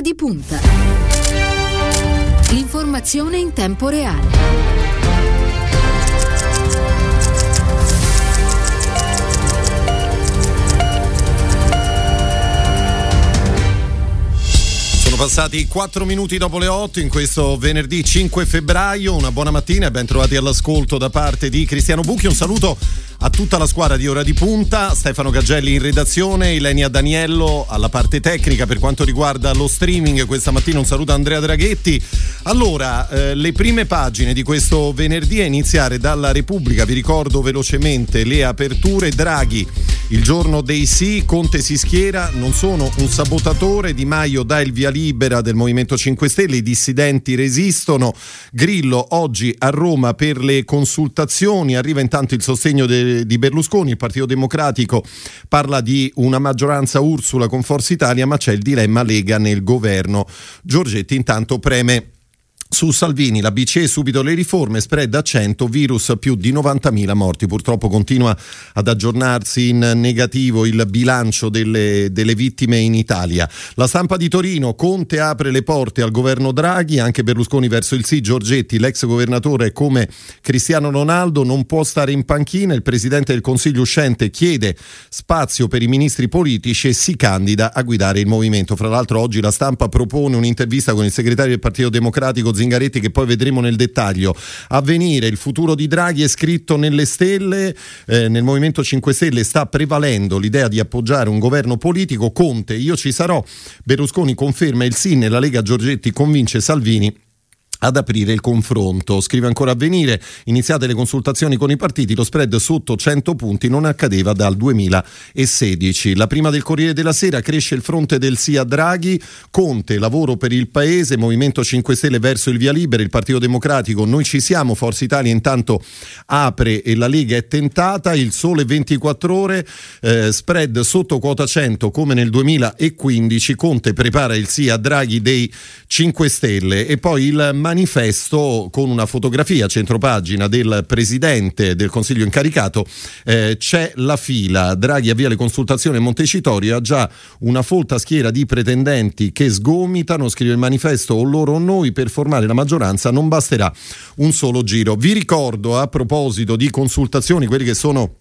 Ora di punta. L'informazione in tempo reale. passati 4 minuti dopo le 8 in questo venerdì 5 febbraio. Una buona mattina e ben trovati all'ascolto da parte di Cristiano Bucchi. Un saluto a tutta la squadra di Ora di Punta, Stefano Gagelli in redazione, Ilenia Daniello alla parte tecnica per quanto riguarda lo streaming. Questa mattina un saluto a Andrea Draghetti. Allora, eh, le prime pagine di questo venerdì a iniziare dalla Repubblica, vi ricordo velocemente le aperture. Draghi, il giorno dei sì, Conte si schiera, non sono un sabotatore, Di Maio dà il via libera del Movimento 5 Stelle, i dissidenti resistono. Grillo oggi a Roma per le consultazioni, arriva intanto il sostegno del di Berlusconi, il Partito Democratico parla di una maggioranza Ursula con Forza Italia, ma c'è il dilemma Lega nel governo. Giorgetti intanto preme su Salvini, la BCE subito le riforme, spread a 100, virus più di 90.000 morti. Purtroppo continua ad aggiornarsi in negativo il bilancio delle, delle, vittime in Italia. La stampa di Torino, Conte apre le porte al governo Draghi, anche Berlusconi verso il sì, Giorgetti, l'ex governatore come Cristiano Ronaldo, non può stare in panchina, il presidente del Consiglio uscente chiede spazio per i ministri politici e si candida a guidare il movimento. Fra l'altro oggi la stampa propone un'intervista con il segretario del Partito Democratico Zingaretti che poi vedremo nel dettaglio. Avvenire, il futuro di Draghi è scritto nelle stelle, eh, nel Movimento 5 Stelle sta prevalendo l'idea di appoggiare un governo politico, Conte, io ci sarò, Berlusconi conferma il sì nella Lega Giorgetti convince Salvini ad aprire il confronto. Scrive ancora a venire, iniziate le consultazioni con i partiti, lo spread sotto 100 punti non accadeva dal 2016. La prima del Corriere della Sera cresce il fronte del sì a Draghi, Conte, lavoro per il Paese, Movimento 5 Stelle verso il via libera, il Partito Democratico, noi ci siamo, Forza Italia intanto apre e la Lega è tentata, il sole 24 ore, eh, spread sotto quota 100 come nel 2015, Conte prepara il sì a Draghi dei 5 Stelle e poi il manifesto con una fotografia a centropagina del presidente del Consiglio incaricato. Eh, c'è la fila, Draghi avvia le consultazioni a Montecitorio, ha già una folta schiera di pretendenti che sgomitano, scrive il manifesto, o loro o noi, per formare la maggioranza non basterà un solo giro. Vi ricordo a proposito di consultazioni, quelli che sono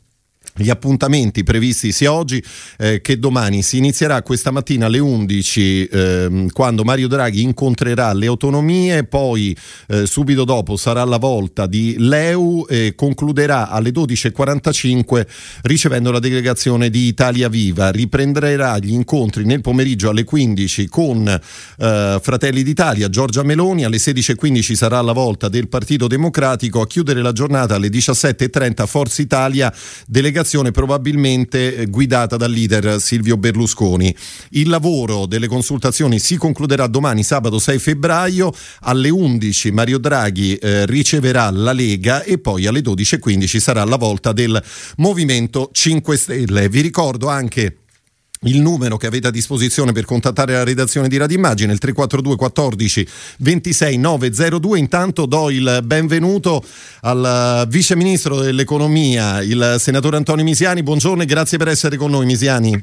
gli appuntamenti previsti sia oggi eh, che domani. Si inizierà questa mattina alle 11 eh, quando Mario Draghi incontrerà le autonomie poi eh, subito dopo sarà la volta di Leu e concluderà alle 12.45 ricevendo la delegazione di Italia Viva. Riprenderà gli incontri nel pomeriggio alle 15 con eh, Fratelli d'Italia Giorgia Meloni. Alle 16.15 sarà la volta del Partito Democratico a chiudere la giornata. Alle 17.30 Forza Italia delegazione delegazione probabilmente eh, guidata dal leader Silvio Berlusconi. Il lavoro delle consultazioni si concluderà domani sabato 6 febbraio alle 11 Mario Draghi eh, riceverà la Lega e poi alle 12.15 sarà la volta del Movimento 5 Stelle. Vi ricordo anche il numero che avete a disposizione per contattare la redazione di Radio Immagine, il 342 14 26 902. Intanto do il benvenuto al vice ministro dell'economia, il senatore Antonio Misiani. Buongiorno e grazie per essere con noi, Misiani.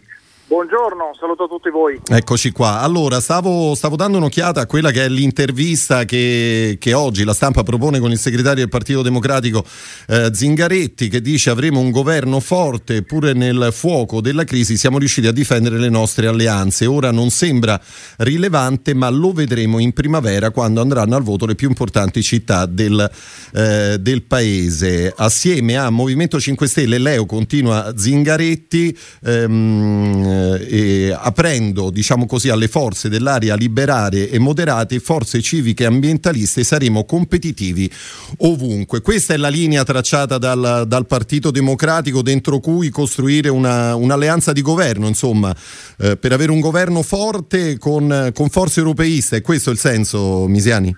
Buongiorno, saluto a tutti voi. Eccoci qua. Allora, stavo, stavo dando un'occhiata a quella che è l'intervista che, che, oggi la stampa propone con il segretario del Partito Democratico eh, Zingaretti, che dice avremo un governo forte, pure nel fuoco della crisi siamo riusciti a difendere le nostre alleanze. Ora non sembra rilevante, ma lo vedremo in primavera quando andranno al voto le più importanti città del, eh, del paese. Assieme a Movimento 5 Stelle, Leo continua Zingaretti. Ehm, eh, aprendo diciamo così, alle forze dell'area liberare e moderate, forze civiche e ambientaliste, saremo competitivi ovunque. Questa è la linea tracciata dal, dal Partito Democratico dentro cui costruire una, un'alleanza di governo, insomma, eh, per avere un governo forte con, con forze europeiste. È questo il senso, Misiani?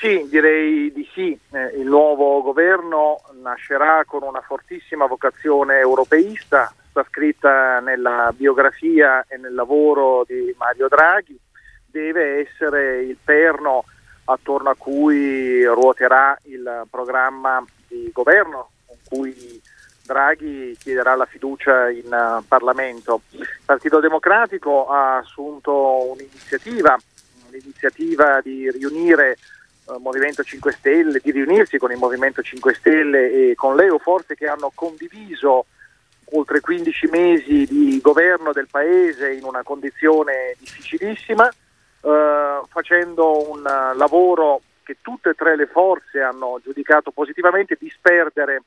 Sì, direi di sì. Eh, il nuovo governo nascerà con una fortissima vocazione europeista, sta scritta nella biografia e nel lavoro di Mario Draghi, deve essere il perno attorno a cui ruoterà il programma di governo con cui Draghi chiederà la fiducia in uh, Parlamento. Il Partito Democratico ha assunto un'iniziativa, un'iniziativa di riunire uh, Movimento 5 Stelle, di riunirsi con il Movimento 5 Stelle e con Leo, forze che hanno condiviso oltre 15 mesi di governo del Paese in una condizione difficilissima, uh, facendo un lavoro che tutte e tre le forze hanno giudicato positivamente, disperdere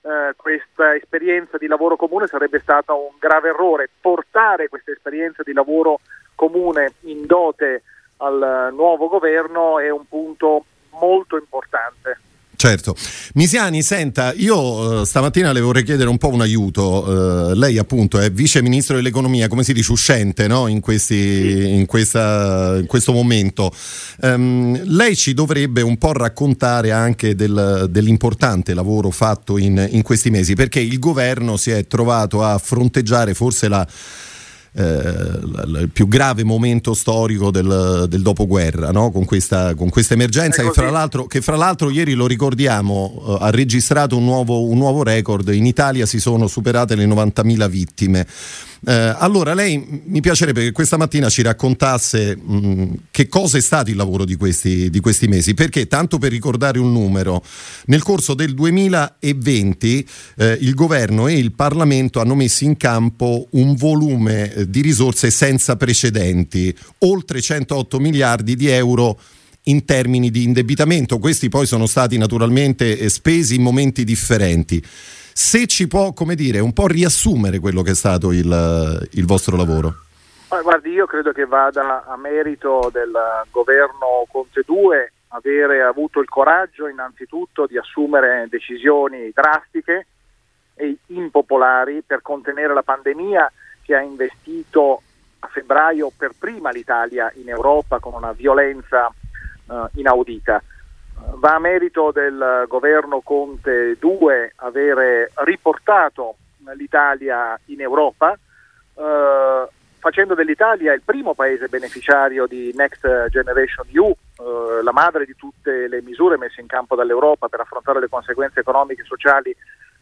eh, questa esperienza di lavoro comune sarebbe stato un grave errore. Portare questa esperienza di lavoro comune in dote al nuovo governo è un punto molto importante. Certo. Misiani, senta, io uh, stamattina le vorrei chiedere un po' un aiuto. Uh, lei appunto è vice ministro dell'economia, come si dice, uscente no? in, questi, in, questa, in, questo momento. Um, lei ci dovrebbe un po' raccontare anche del, dell'importante lavoro fatto in, in questi mesi, perché il governo si è trovato a fronteggiare forse la eh, il più grave momento storico del, del dopoguerra, no? con, questa, con, questa, emergenza che fra, che fra, l'altro, ieri lo ricordiamo eh, ha registrato un nuovo, un nuovo record, in Italia si sono superate le 90.000 vittime. Eh, allora, lei mi piacerebbe che questa mattina ci raccontasse mh, che cosa è stato il lavoro di questi, di questi, mesi, perché tanto per ricordare un numero, nel corso del 2020 eh, il governo e il Parlamento hanno messo in campo un volume eh, di risorse senza precedenti, oltre 108 miliardi di euro in termini di indebitamento. Questi poi sono stati naturalmente eh, spesi in momenti differenti se ci può, come dire, un po' riassumere quello che è stato il, il vostro lavoro. Guardi, io credo che vada a merito del governo Conte 2 avere avuto il coraggio innanzitutto di assumere decisioni drastiche e impopolari per contenere la pandemia che ha investito a febbraio per prima l'Italia in Europa con una violenza uh, inaudita va a merito del governo Conte 2 avere riportato l'Italia in Europa, eh, facendo dell'Italia il primo paese beneficiario di Next Generation EU, eh, la madre di tutte le misure messe in campo dall'Europa per affrontare le conseguenze economiche e sociali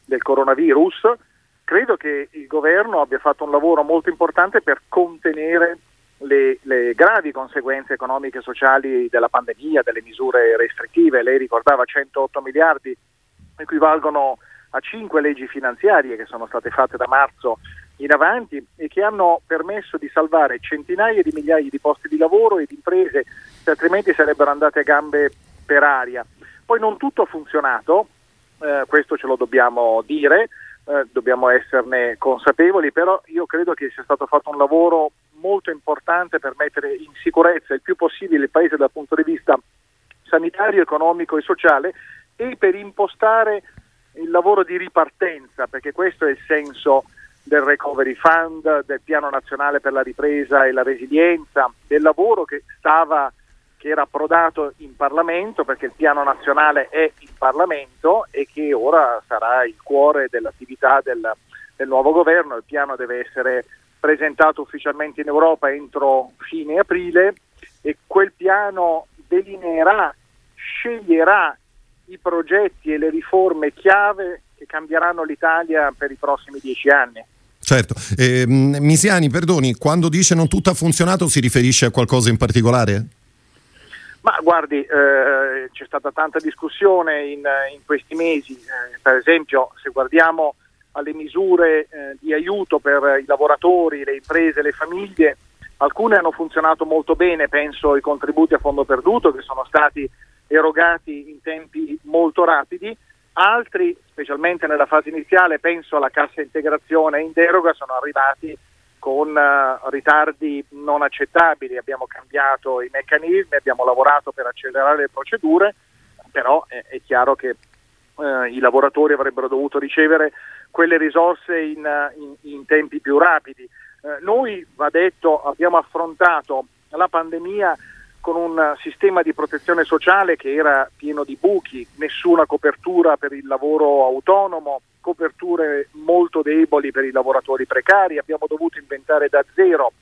del coronavirus. Credo che il governo abbia fatto un lavoro molto importante per contenere le, le, gravi conseguenze economiche e sociali della pandemia, delle misure restrittive. Lei ricordava 108 miliardi, equivalgono a cinque leggi finanziarie che sono state fatte da marzo in avanti e che hanno permesso di salvare centinaia di migliaia di posti di lavoro e di imprese che altrimenti sarebbero andate a gambe per aria. Poi non tutto ha funzionato, eh, questo ce lo dobbiamo dire, eh, dobbiamo esserne consapevoli, però io credo che sia stato fatto un lavoro molto importante per mettere in sicurezza il più possibile il Paese dal punto di vista sanitario, economico e sociale e per impostare il lavoro di ripartenza, perché questo è il senso del Recovery Fund, del Piano Nazionale per la Ripresa e la Resilienza, del lavoro che stava che era approdato in Parlamento perché il piano nazionale è in Parlamento e che ora sarà il cuore dell'attività del, del nuovo governo. Il piano deve essere presentato ufficialmente in Europa entro fine aprile e quel piano delineerà, sceglierà i progetti e le riforme chiave che cambieranno l'Italia per i prossimi dieci anni. Certo, eh, Misiani, perdoni, quando dice non tutto ha funzionato si riferisce a qualcosa in particolare? Ma guardi, eh, c'è stata tanta discussione in, in questi mesi, eh, per esempio se guardiamo alle misure eh, di aiuto per i lavoratori, le imprese, le famiglie. Alcune hanno funzionato molto bene, penso ai contributi a fondo perduto che sono stati erogati in tempi molto rapidi, altri, specialmente nella fase iniziale, penso alla cassa integrazione in deroga, sono arrivati con uh, ritardi non accettabili, abbiamo cambiato i meccanismi, abbiamo lavorato per accelerare le procedure, però è, è chiaro che uh, i lavoratori avrebbero dovuto ricevere quelle risorse in, in, in tempi più rapidi. Eh, noi, va detto, abbiamo affrontato la pandemia con un sistema di protezione sociale che era pieno di buchi, nessuna copertura per il lavoro autonomo, coperture molto deboli per i lavoratori precari, abbiamo dovuto inventare da zero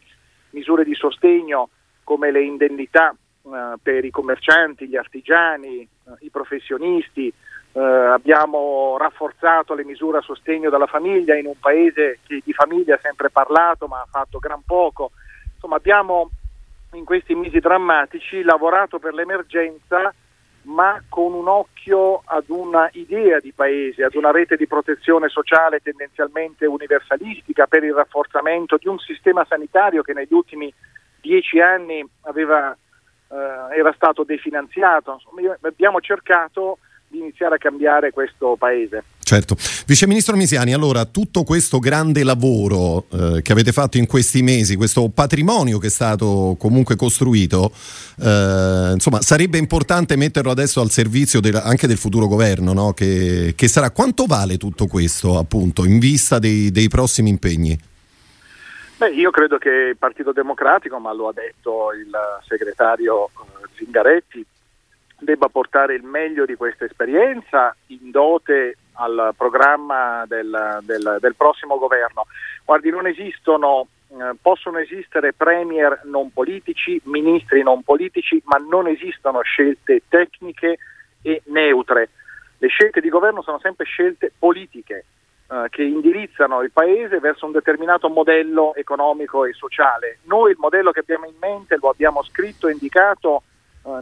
misure di sostegno come le indennità eh, per i commercianti, gli artigiani, eh, i professionisti, eh, abbiamo rafforzato le misure a sostegno della famiglia in un paese che di famiglia ha sempre parlato ma ha fatto gran poco. Insomma, abbiamo in questi mesi drammatici lavorato per l'emergenza ma con un occhio ad una idea di paese, ad una rete di protezione sociale tendenzialmente universalistica per il rafforzamento di un sistema sanitario che negli ultimi dieci anni aveva, eh, era stato definanziato. Insomma, abbiamo cercato di iniziare a cambiare questo paese. Certo. Vice Ministro Misiani, allora tutto questo grande lavoro eh, che avete fatto in questi mesi, questo patrimonio che è stato comunque costruito, eh, insomma, sarebbe importante metterlo adesso al servizio del, anche del futuro governo, no? che, che, sarà. Quanto vale tutto questo, appunto, in vista dei, dei prossimi impegni? Beh, io credo che il Partito Democratico, ma lo ha detto il segretario eh, Zingaretti, debba portare il meglio di questa esperienza in dote al programma del, del, del prossimo governo. Guardi, non esistono, eh, possono esistere premier non politici, ministri non politici, ma non esistono scelte tecniche e neutre. Le scelte di governo sono sempre scelte politiche eh, che indirizzano il Paese verso un determinato modello economico e sociale. Noi il modello che abbiamo in mente lo abbiamo scritto e indicato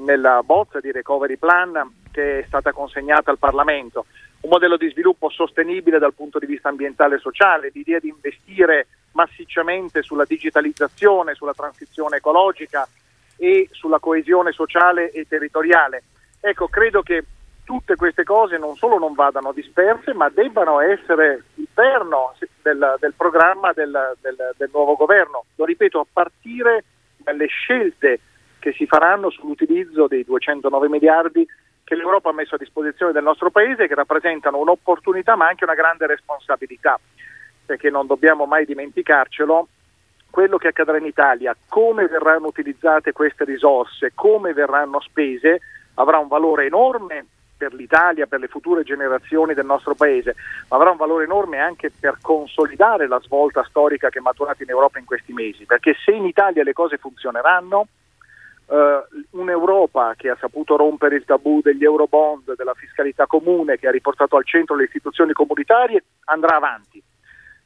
nella bozza di recovery plan che è stata consegnata al Parlamento. Un modello di sviluppo sostenibile dal punto di vista ambientale e sociale, l'idea di investire massicciamente sulla digitalizzazione, sulla transizione ecologica e sulla coesione sociale e territoriale. Ecco, credo che tutte queste cose non solo non vadano disperse, ma debbano essere il perno del, del programma del, del, del nuovo governo. Lo ripeto, a partire dalle scelte che si faranno sull'utilizzo dei 209 miliardi che l'Europa ha messo a disposizione del nostro Paese, che rappresentano un'opportunità ma anche una grande responsabilità, perché non dobbiamo mai dimenticarcelo, quello che accadrà in Italia, come verranno utilizzate queste risorse, come verranno spese, avrà un valore enorme per l'Italia, per le future generazioni del nostro Paese, ma avrà un valore enorme anche per consolidare la svolta storica che è maturata in Europa in questi mesi, perché se in Italia le cose funzioneranno, Uh, un'Europa che ha saputo rompere il tabù degli eurobond, della fiscalità comune, che ha riportato al centro le istituzioni comunitarie, andrà avanti.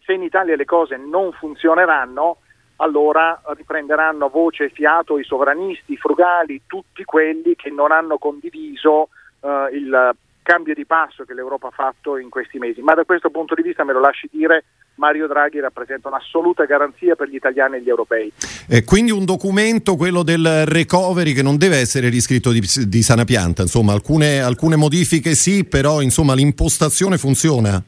Se in Italia le cose non funzioneranno, allora riprenderanno voce e fiato i sovranisti, i frugali, tutti quelli che non hanno condiviso uh, il cambio di passo che l'Europa ha fatto in questi mesi. Ma da questo punto di vista, me lo lasci dire, Mario Draghi rappresenta un'assoluta garanzia per gli italiani e gli europei. E quindi un documento, quello del recovery, che non deve essere riscritto di, di sana pianta, insomma alcune, alcune modifiche sì, però insomma, l'impostazione funziona.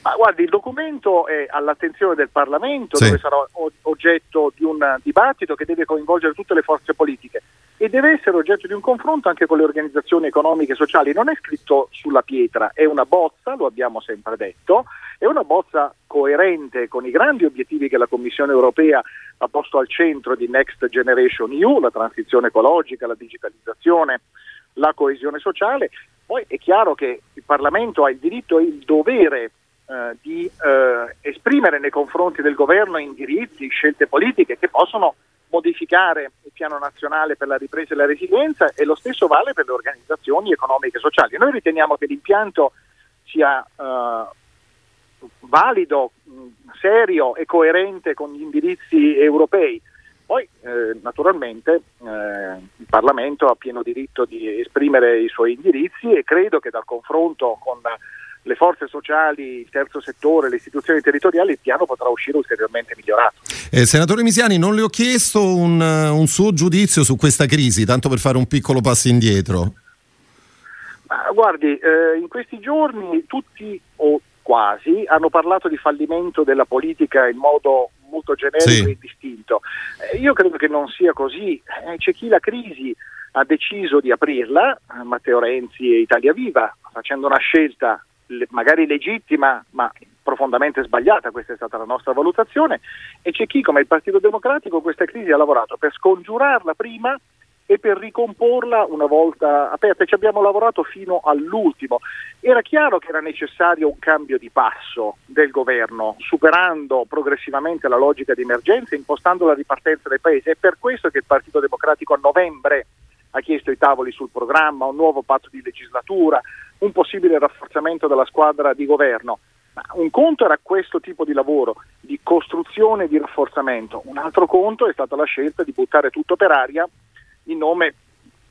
Ma guardi, il documento è all'attenzione del Parlamento, sì. dove sarà oggetto di un dibattito che deve coinvolgere tutte le forze politiche e deve essere oggetto di un confronto anche con le organizzazioni economiche e sociali. Non è scritto sulla pietra, è una bozza, lo abbiamo sempre detto, è una bozza coerente con i grandi obiettivi che la Commissione europea ha posto al centro di Next Generation EU, la transizione ecologica, la digitalizzazione, la coesione sociale. Poi è chiaro che il Parlamento ha il diritto e il dovere eh, di eh, esprimere nei confronti del governo indirizzi, scelte politiche che possono modificare il piano nazionale per la ripresa e la resilienza e lo stesso vale per le organizzazioni economiche e sociali. Noi riteniamo che l'impianto sia eh, valido, serio e coerente con gli indirizzi europei. Poi eh, naturalmente eh, il Parlamento ha pieno diritto di esprimere i suoi indirizzi e credo che dal confronto con le forze sociali, il terzo settore, le istituzioni territoriali, il piano potrà uscire ulteriormente migliorato. Eh, senatore Misiani, non le ho chiesto un, un, suo giudizio su questa crisi, tanto per fare un piccolo passo indietro. Ma, guardi, eh, in questi giorni tutti o quasi hanno parlato di fallimento della politica in modo molto generico sì. e distinto. Eh, io credo che non sia così. Eh, c'è chi la crisi ha deciso di aprirla, eh, Matteo Renzi e Italia Viva, facendo una scelta magari legittima ma profondamente sbagliata, questa è stata la nostra valutazione, e c'è chi come il Partito Democratico questa crisi ha lavorato per scongiurarla prima e per ricomporla una volta aperta. Ci abbiamo lavorato fino all'ultimo. Era chiaro che era necessario un cambio di passo del governo, superando progressivamente la logica di emergenza e impostando la ripartenza del Paese. È per questo che il Partito Democratico a novembre ha chiesto i tavoli sul programma, un nuovo patto di legislatura, un possibile rafforzamento della squadra di governo. Ma un conto era questo tipo di lavoro, di costruzione e di rafforzamento, un altro conto è stata la scelta di buttare tutto per aria in nome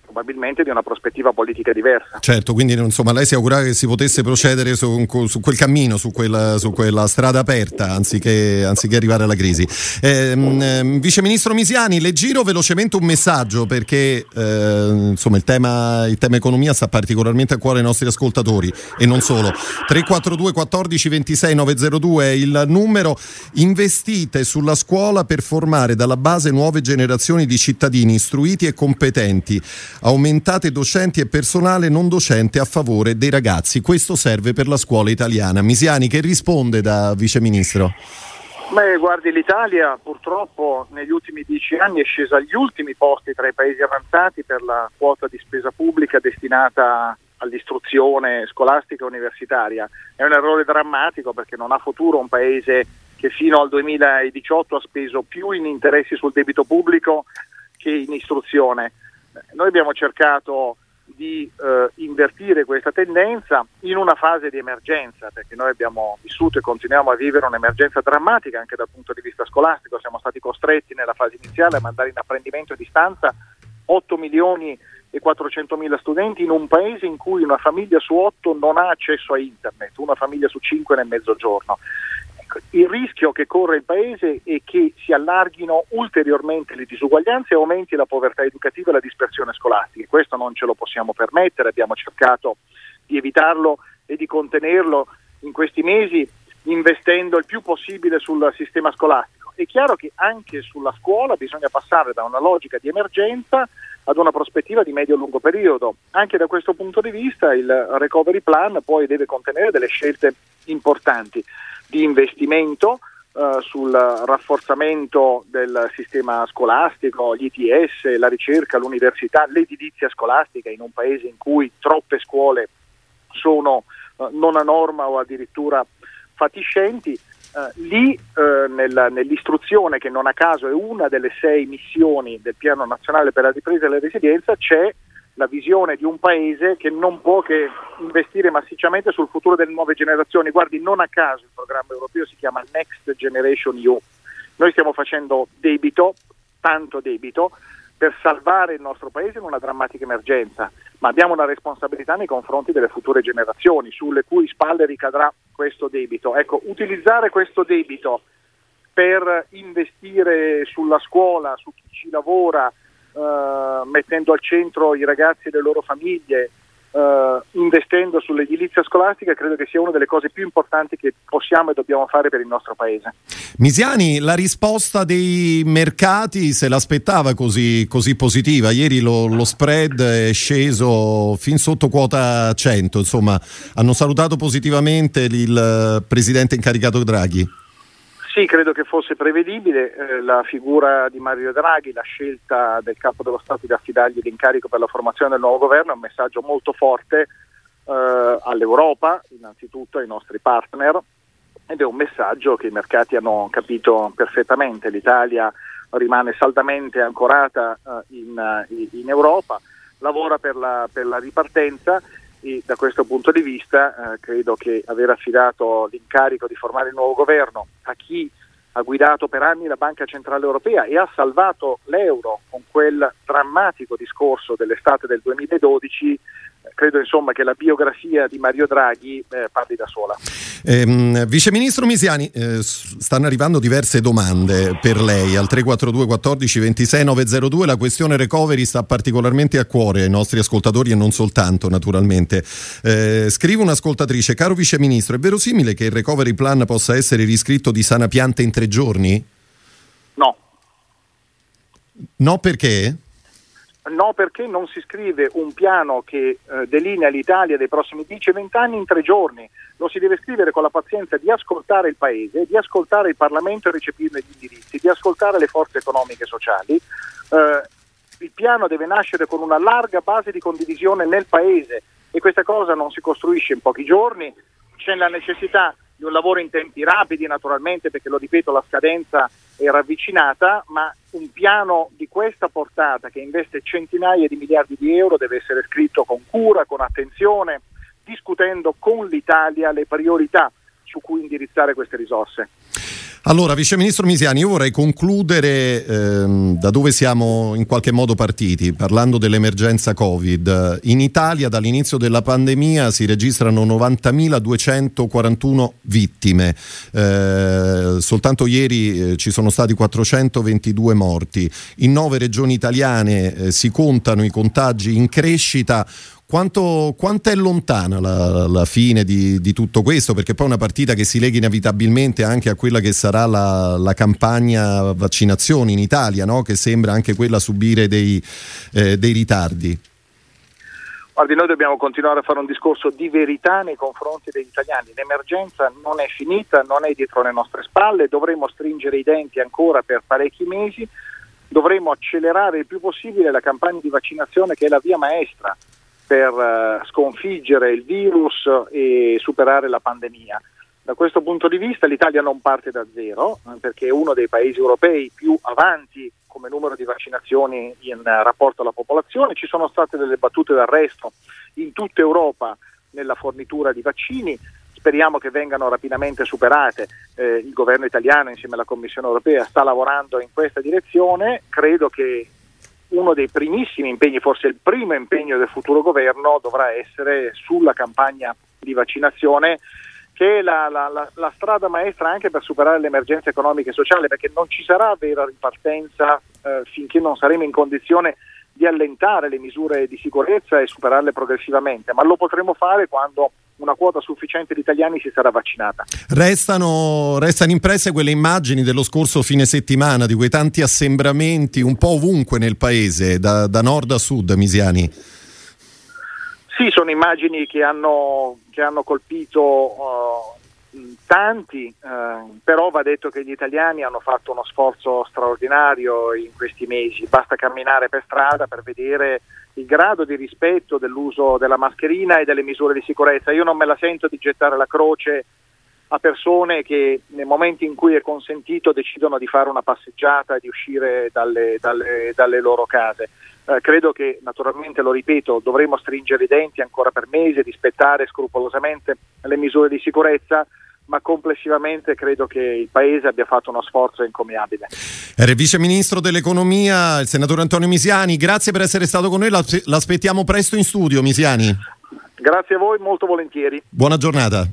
probabilmente di una prospettiva politica diversa. Certo, quindi insomma lei si augurava che si potesse procedere su, su quel cammino, su quella, su quella, strada aperta, anziché, anziché arrivare alla crisi. Eh, mh, Vice Ministro Misiani, le giro velocemente un messaggio perché eh, insomma, il, tema, il tema economia sta particolarmente a cuore ai nostri ascoltatori e non solo. 342 14 26 902 è il numero. Investite sulla scuola per formare dalla base nuove generazioni di cittadini istruiti e competenti aumentate docenti e personale non docente a favore dei ragazzi. Questo serve per la scuola italiana. Misiani, che risponde da Vice Ministro? Beh, guardi, l'Italia purtroppo negli ultimi dieci anni è scesa agli ultimi posti tra i paesi avanzati per la quota di spesa pubblica destinata all'istruzione scolastica e universitaria. È un errore drammatico perché non ha futuro un paese che fino al 2018 ha speso più in interessi sul debito pubblico che in istruzione. Noi abbiamo cercato di eh, invertire questa tendenza in una fase di emergenza, perché noi abbiamo vissuto e continuiamo a vivere un'emergenza drammatica anche dal punto di vista scolastico, siamo stati costretti nella fase iniziale a mandare in apprendimento a distanza 8 milioni e 400 mila studenti in un paese in cui una famiglia su 8 non ha accesso a internet, una famiglia su 5 nel mezzogiorno il rischio che corre il Paese è che si allarghino ulteriormente le disuguaglianze e aumenti la povertà educativa e la dispersione scolastica. Questo non ce lo possiamo permettere, abbiamo cercato di evitarlo e di contenerlo in questi mesi investendo il più possibile sul sistema scolastico. È chiaro che anche sulla scuola bisogna passare da una logica di emergenza ad una prospettiva di medio-lungo periodo. Anche da questo punto di vista il recovery plan poi deve contenere delle scelte importanti di investimento eh, sul rafforzamento del sistema scolastico, gli ITS, la ricerca, l'università, l'edilizia scolastica in un paese in cui troppe scuole sono eh, non a norma o addirittura fatiscenti. Uh, lì uh, nel, nell'istruzione, che non a caso è una delle sei missioni del Piano Nazionale per la Ripresa e la Resilienza, c'è la visione di un paese che non può che investire massicciamente sul futuro delle nuove generazioni. Guardi, non a caso il programma europeo si chiama Next Generation EU. Noi stiamo facendo debito, tanto debito, per salvare il nostro paese in una drammatica emergenza, ma abbiamo una responsabilità nei confronti delle future generazioni sulle cui spalle ricadrà questo debito. Ecco, utilizzare questo debito per investire sulla scuola, su chi ci lavora, uh, mettendo al centro i ragazzi e le loro famiglie, uh, investendo sull'edilizia scolastica, credo che sia una delle cose più importanti che possiamo e dobbiamo fare per il nostro Paese. Misiani, la risposta dei mercati se l'aspettava così, così positiva? Ieri lo, lo, spread è sceso fin sotto quota 100, insomma hanno salutato positivamente il presidente incaricato Draghi. Sì, credo che fosse prevedibile eh, la figura di Mario Draghi, la scelta del capo dello Stato di affidargli l'incarico per la formazione del nuovo governo è un messaggio molto forte eh, all'Europa, innanzitutto ai nostri partner, ed è un messaggio che i mercati hanno capito perfettamente. L'Italia rimane saldamente ancorata eh, in, in, Europa, lavora per la, per la ripartenza e da questo punto di vista eh, credo che aver affidato l'incarico di formare il nuovo governo a chi ha guidato per anni la Banca Centrale Europea e ha salvato l'euro con quel drammatico discorso dell'estate del 2012 credo insomma che la biografia di Mario Draghi eh, parli da sola. Eh, Vice Ministro Misiani, eh, stanno arrivando diverse domande per lei al 342 14 26 902. La questione recovery sta particolarmente a cuore ai nostri ascoltatori e non soltanto, naturalmente. Eh, scrive un'ascoltatrice: Caro Vice Ministro, è verosimile che il recovery plan possa essere riscritto di sana pianta in tre giorni? No. No, perché? No, perché non si scrive un piano che eh, delinea l'Italia dei prossimi 10-20 anni in tre giorni. Lo si deve scrivere con la pazienza di ascoltare il Paese, di ascoltare il Parlamento e recepirne gli indirizzi, di ascoltare le forze economiche e sociali. Eh, il piano deve nascere con una larga base di condivisione nel Paese e questa cosa non si costruisce in pochi giorni, c'è la necessità di un lavoro in tempi rapidi naturalmente perché lo ripeto la scadenza è ravvicinata, ma un piano di questa portata che investe centinaia di miliardi di euro deve essere scritto con cura, con attenzione, discutendo con l'Italia le priorità su cui indirizzare queste risorse. Allora, Vice Ministro Misiani, io vorrei concludere ehm, da dove siamo in qualche modo partiti, parlando dell'emergenza Covid. In Italia dall'inizio della pandemia si registrano 90.241 vittime, eh, soltanto ieri eh, ci sono stati 422 morti. In nove regioni italiane eh, si contano i contagi in crescita. Quanto, quanto, è lontana la, la fine di, di, tutto questo? Perché poi è una partita che si lega inevitabilmente anche a quella che sarà la, la campagna vaccinazioni in Italia, no? che sembra anche quella subire dei, eh, dei ritardi. Guardi, noi dobbiamo continuare a fare un discorso di verità nei confronti degli italiani. L'emergenza non è finita, non è dietro le nostre spalle, dovremo stringere i denti ancora per parecchi mesi, dovremo accelerare il più possibile la campagna di vaccinazione che è la via maestra per uh, sconfiggere il virus e superare la pandemia. Da questo punto di vista l'Italia non parte da zero eh, perché è uno dei paesi europei più avanti come numero di vaccinazioni in rapporto alla popolazione. Ci sono state delle battute d'arresto in tutta Europa nella fornitura di vaccini, speriamo che vengano rapidamente superate. Eh, il governo italiano insieme alla Commissione europea sta lavorando in questa direzione, credo che uno dei primissimi impegni, forse il primo impegno del futuro governo dovrà essere sulla campagna di vaccinazione che è la, la, la, la, strada maestra anche per superare l'emergenza economica e sociale, perché non ci sarà vera ripartenza eh, finché non saremo in condizione di allentare le misure di sicurezza e superarle progressivamente, ma lo potremo fare quando una quota sufficiente di italiani si sarà vaccinata. Restano, restano, impresse quelle immagini dello scorso fine settimana, di quei tanti assembramenti un po' ovunque nel paese, da, da nord a sud, Misiani. Sì, sono immagini che hanno, che hanno colpito uh, tanti, uh, però va detto che gli italiani hanno fatto uno sforzo straordinario in questi mesi, basta camminare per strada per vedere il grado di rispetto dell'uso della mascherina e delle misure di sicurezza. Io non me la sento di gettare la croce a persone che nel momento in cui è consentito decidono di fare una passeggiata e di uscire dalle, dalle, dalle loro case. Eh, credo che naturalmente, lo ripeto, dovremo stringere i denti ancora per mesi, rispettare scrupolosamente le misure di sicurezza, ma complessivamente credo che il Paese abbia fatto uno sforzo il Vice Ministro dell'Economia, il Senatore Antonio Misiani, grazie per essere stato con noi, l'aspettiamo presto in studio Misiani. Grazie a voi, molto volentieri. Buona giornata.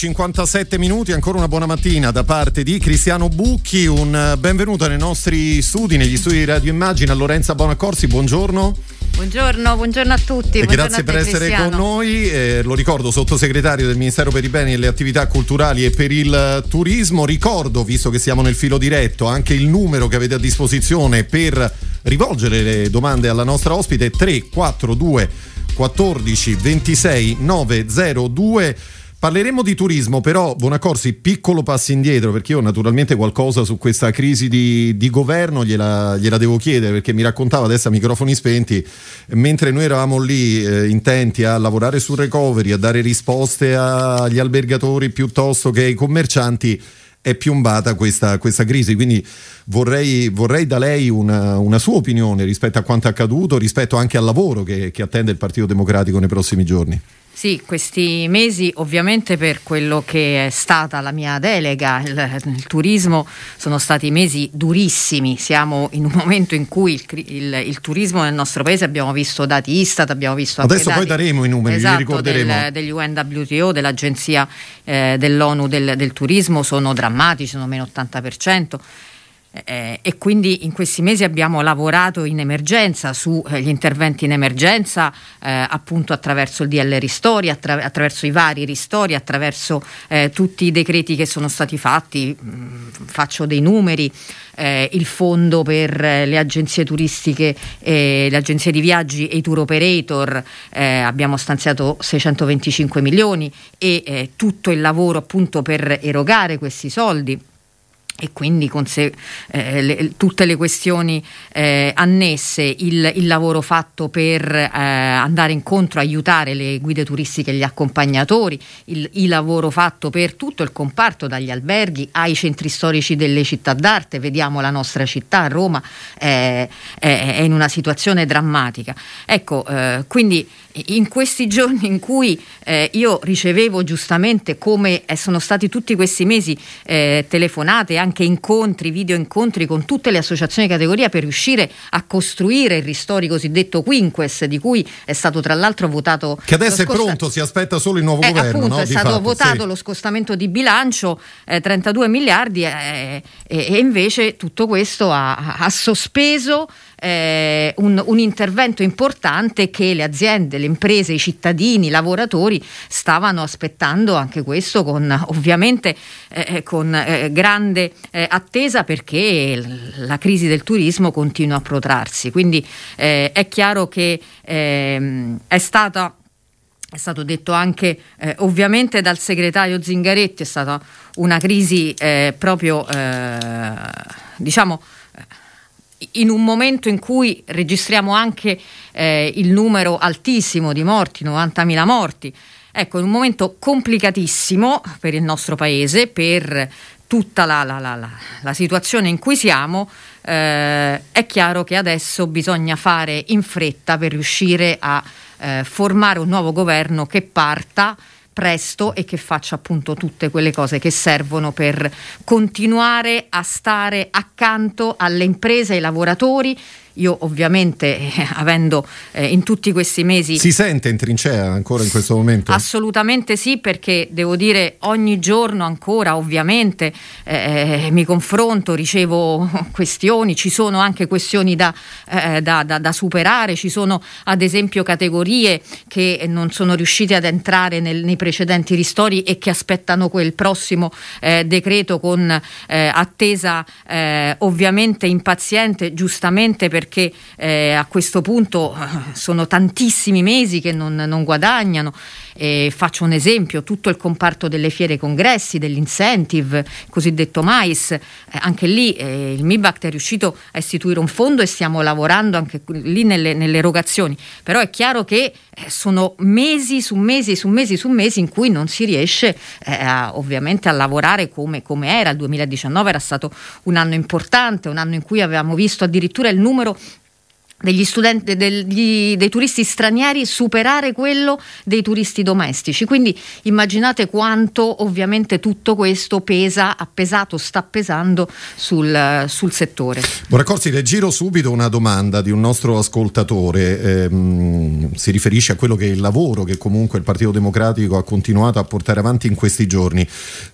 57 minuti, ancora una buona mattina da parte di Cristiano Bucchi, un eh, benvenuto nei nostri studi, negli studi di Radio A Lorenza Bonaccorsi, buongiorno. Buongiorno, buongiorno, a tutti. Buongiorno grazie a te, per essere Cristiano. con noi. Eh, lo ricordo, sottosegretario del Ministero per i Beni e le Attività Culturali e per il eh, Turismo. Ricordo, visto che siamo nel filo diretto, anche il numero che avete a disposizione per rivolgere le domande alla nostra ospite 342 14 26 902 Parleremo di turismo, però Bonaccorsi, piccolo passo indietro, perché io naturalmente qualcosa su questa crisi di, di governo gliela, gliela, devo chiedere, perché mi raccontava adesso a microfoni spenti, mentre noi eravamo lì eh, intenti a lavorare sul recovery, a dare risposte agli albergatori piuttosto che ai commercianti, è piombata questa, questa crisi. Quindi vorrei, vorrei, da lei una, una, sua opinione rispetto a quanto accaduto, rispetto anche al lavoro che, che attende il Partito Democratico nei prossimi giorni. Sì, questi mesi ovviamente per quello che è stata la mia delega, il, il turismo, sono stati mesi durissimi. Siamo in un momento in cui il, il, il, turismo nel nostro paese abbiamo visto dati Istat, abbiamo visto Adesso dati, poi daremo i numeri, esatto, li ricorderemo. Del, degli UNWTO, dell'agenzia eh, dell'ONU del, del turismo, sono drammatici, sono meno 80%. Eh, e quindi in questi mesi abbiamo lavorato in emergenza sugli eh, interventi in emergenza eh, appunto attraverso il DL Ristori, attra- attraverso i vari ristori, attraverso eh, tutti i decreti che sono stati fatti, mh, mm, faccio dei numeri, eh, il fondo per eh, le agenzie turistiche, le agenzie di viaggi e i tour operator, abbiamo stanziato 625 milioni e tutto il lavoro appunto per erogare questi soldi e quindi con sé eh, le, tutte le questioni eh, annesse, il, il, lavoro fatto per eh, andare incontro, aiutare le guide turistiche e gli accompagnatori, il, il, lavoro fatto per tutto il comparto, dagli alberghi ai centri storici delle città d'arte, vediamo la nostra città, Roma, è, è in una situazione drammatica. Ecco, eh, quindi in questi giorni in cui eh, io ricevevo giustamente, come sono stati tutti questi mesi, eh, telefonate, anche incontri, video incontri con tutte le associazioni di categoria per riuscire a costruire il ristori cosiddetto Quinques, di cui è stato tra l'altro votato. Che adesso è pronto, si aspetta solo il nuovo eh, governo. Appunto, no? è stato fatto, votato sì. lo scostamento di bilancio, 32 miliardi, e, e, invece tutto questo ha, ha sospeso eh, un, un, intervento importante che le aziende, le imprese, i cittadini, i lavoratori stavano aspettando anche questo con ovviamente eh, eh con eh, grande eh, attesa perché la crisi del turismo continua a protrarsi. Quindi eh, è chiaro che ehm, è stata è stato detto anche eh, ovviamente dal segretario Zingaretti, è stata una crisi eh, proprio eh, diciamo in un momento in cui registriamo anche eh, il numero altissimo di morti, 90.000 morti, ecco, in un momento complicatissimo per il nostro paese, per tutta la, la, la, la situazione in cui siamo, eh, è chiaro che adesso bisogna fare in fretta per riuscire a eh, formare un nuovo governo che parta presto e che faccia appunto tutte quelle cose che servono per continuare a stare accanto alle imprese, ai lavoratori io ovviamente, eh, avendo eh, in tutti questi mesi... Si sente in trincea ancora in questo momento? Assolutamente sì, perché devo dire ogni giorno ancora ovviamente eh, mi confronto, ricevo questioni, ci sono anche questioni da, eh, da, da, da, superare, ci sono ad esempio categorie che non sono riuscite ad entrare nel, nei precedenti ristori e che aspettano quel prossimo eh, decreto con eh, attesa ovviamente impaziente, giustamente perché perché eh, a questo punto eh, sono tantissimi mesi che non, non guadagnano. E faccio un esempio, tutto il comparto delle fiere congressi, dell'incentive, cosiddetto MAIS, eh, anche lì eh, il MIBACT è riuscito a istituire un fondo e stiamo lavorando anche lì nelle, nelle erogazioni, però è chiaro che eh, sono mesi su mesi su mesi su mesi in cui non si riesce eh, a, ovviamente a lavorare come, come era, il 2019 era stato un anno importante, un anno in cui avevamo visto addirittura il numero degli studenti, degli, dei turisti stranieri superare quello dei turisti domestici. Quindi immaginate quanto ovviamente tutto questo pesa, ha pesato, sta pesando sul, sul settore. Buonaccorsi, le giro subito una domanda di un nostro ascoltatore. Ehm, si riferisce a quello che è il lavoro che comunque il Partito Democratico ha continuato a portare avanti in questi giorni.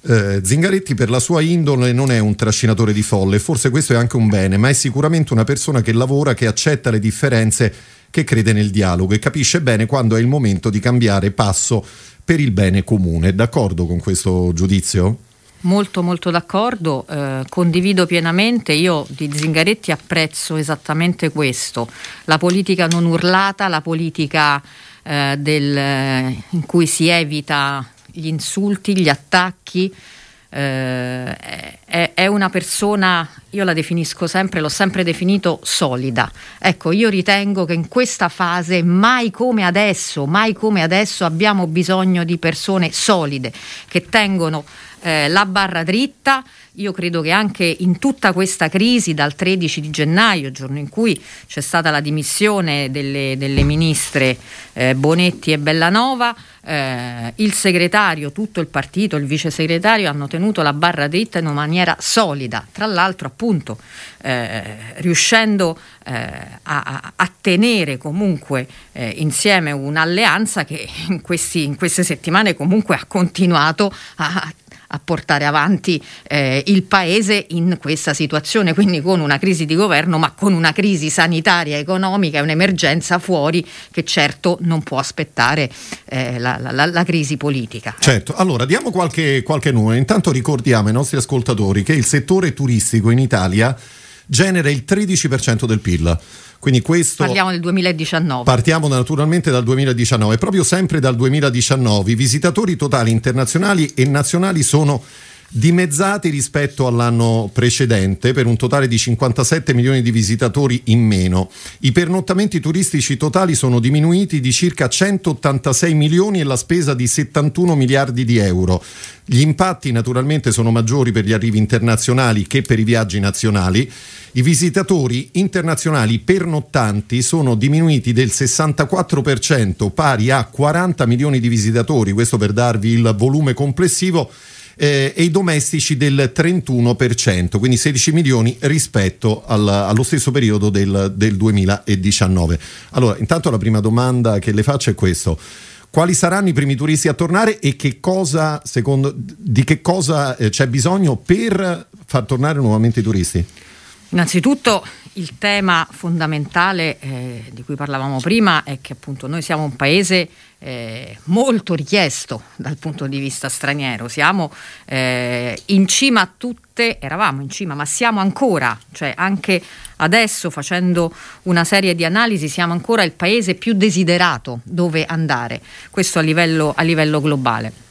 Eh, Zingaretti per la sua indole non è un trascinatore di folle, forse questo è anche un bene, ma è sicuramente una persona che lavora, che accetta le le differenze, che crede nel dialogo e capisce bene quando è il momento di cambiare passo per il bene comune. D'accordo con questo giudizio? Molto molto d'accordo, eh, condivido pienamente, io di Zingaretti apprezzo esattamente questo, la politica non urlata, la politica eh, del, in cui si evita gli insulti, gli attacchi, eh, è, è, una persona, io la definisco sempre, l'ho sempre definito solida. Ecco, io ritengo che in questa fase, mai come adesso, mai come adesso abbiamo bisogno di persone solide che tengono eh, la barra dritta. Io credo che anche in tutta questa crisi, dal 13 di gennaio, giorno in cui c'è stata la dimissione delle, delle ministre eh, Bonetti e Bellanova, eh, il segretario, tutto il partito, il vice segretario hanno tenuto la barra dritta in una maniera solida, tra l'altro appunto eh, riuscendo eh, a, a, tenere comunque eh, insieme un'alleanza che in, questi, in, queste settimane comunque ha continuato a a portare avanti eh, il paese in questa situazione, quindi con una crisi di governo, ma con una crisi sanitaria, economica e un'emergenza fuori che certo non può aspettare eh, la, la, la, crisi politica. Certo, allora diamo qualche, qualche numero. Intanto ricordiamo ai nostri ascoltatori che il settore turistico in Italia genera il 13% del PIL. Quindi questo Parliamo del 2019. Partiamo naturalmente dal 2019. Proprio sempre dal 2019 i visitatori totali internazionali e nazionali sono dimezzati rispetto all'anno precedente per un totale di 57 milioni di visitatori in meno. I pernottamenti turistici totali sono diminuiti di circa 186 milioni e la spesa di 71 miliardi di euro. Gli impatti naturalmente sono maggiori per gli arrivi internazionali che per i viaggi nazionali. I visitatori internazionali pernottanti sono diminuiti del 64%, pari a 40 milioni di visitatori, questo per darvi il volume complessivo eh, e i domestici del 31%, quindi 16 milioni rispetto al, allo stesso periodo del, del 2019. Allora, intanto la prima domanda che le faccio è questo. Quali saranno i primi turisti a tornare e che cosa, secondo, di che cosa eh, c'è bisogno per far tornare nuovamente i turisti? Innanzitutto il tema fondamentale eh, di cui parlavamo prima è che appunto noi siamo un paese eh, molto richiesto dal punto di vista straniero, siamo eh, in cima a tutte, eravamo in cima, ma siamo ancora, cioè anche adesso facendo una serie di analisi, siamo ancora il paese più desiderato dove andare, questo a livello, a livello globale.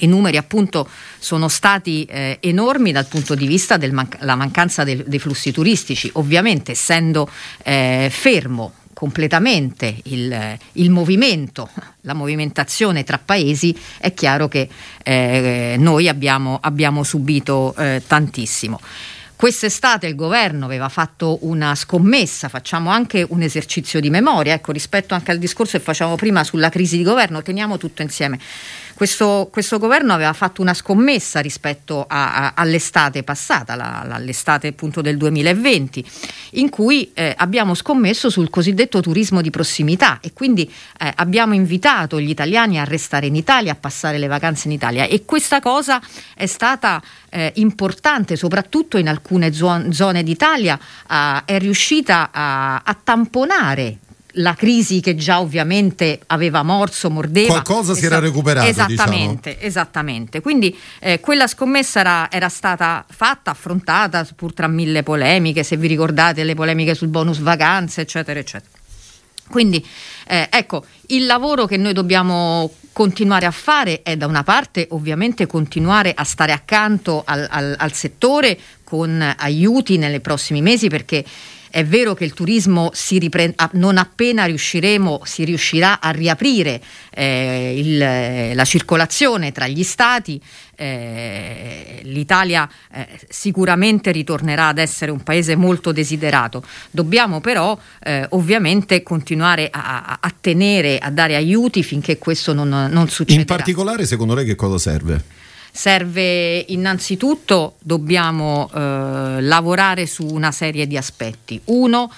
I numeri appunto sono stati eh, enormi dal punto di vista della man- mancanza de- dei flussi turistici, ovviamente essendo eh, fermo completamente il, il, movimento, la movimentazione tra paesi, è chiaro che eh, noi abbiamo, abbiamo subito eh, tantissimo. Quest'estate il governo aveva fatto una scommessa, facciamo anche un esercizio di memoria, ecco, rispetto anche al discorso che facciamo prima sulla crisi di governo, teniamo tutto insieme. Questo, questo, governo aveva fatto una scommessa rispetto a, a, all'estate passata, la, l'estate appunto del 2020, in cui eh, abbiamo scommesso sul cosiddetto turismo di prossimità e quindi eh, abbiamo invitato gli italiani a restare in Italia, a passare le vacanze in Italia. E questa cosa è stata eh, importante soprattutto in alcune zone d'Italia, è riuscita a, a tamponare la crisi che già ovviamente aveva morso, mordeva. Qualcosa si era recuperato. Esattamente, diciamo. esattamente. Quindi eh, quella scommessa era, era, stata fatta, affrontata pur tra mille polemiche, se vi ricordate le polemiche sul bonus vacanze, eccetera, eccetera. Quindi eh, ecco, il lavoro che noi dobbiamo continuare a fare è da una parte ovviamente continuare a stare accanto al, al, al settore con aiuti nei prossimi mesi perché è vero che il turismo riprende, non appena riusciremo, si riuscirà a riaprire eh, il, la circolazione tra gli stati, eh, l'Italia eh, sicuramente ritornerà ad essere un paese molto desiderato. Dobbiamo però eh, ovviamente continuare a, a, tenere, a dare aiuti finché questo non, non succederà. In particolare, secondo lei, che cosa serve? Serve innanzitutto, dobbiamo eh, lavorare su una serie di aspetti. Uno,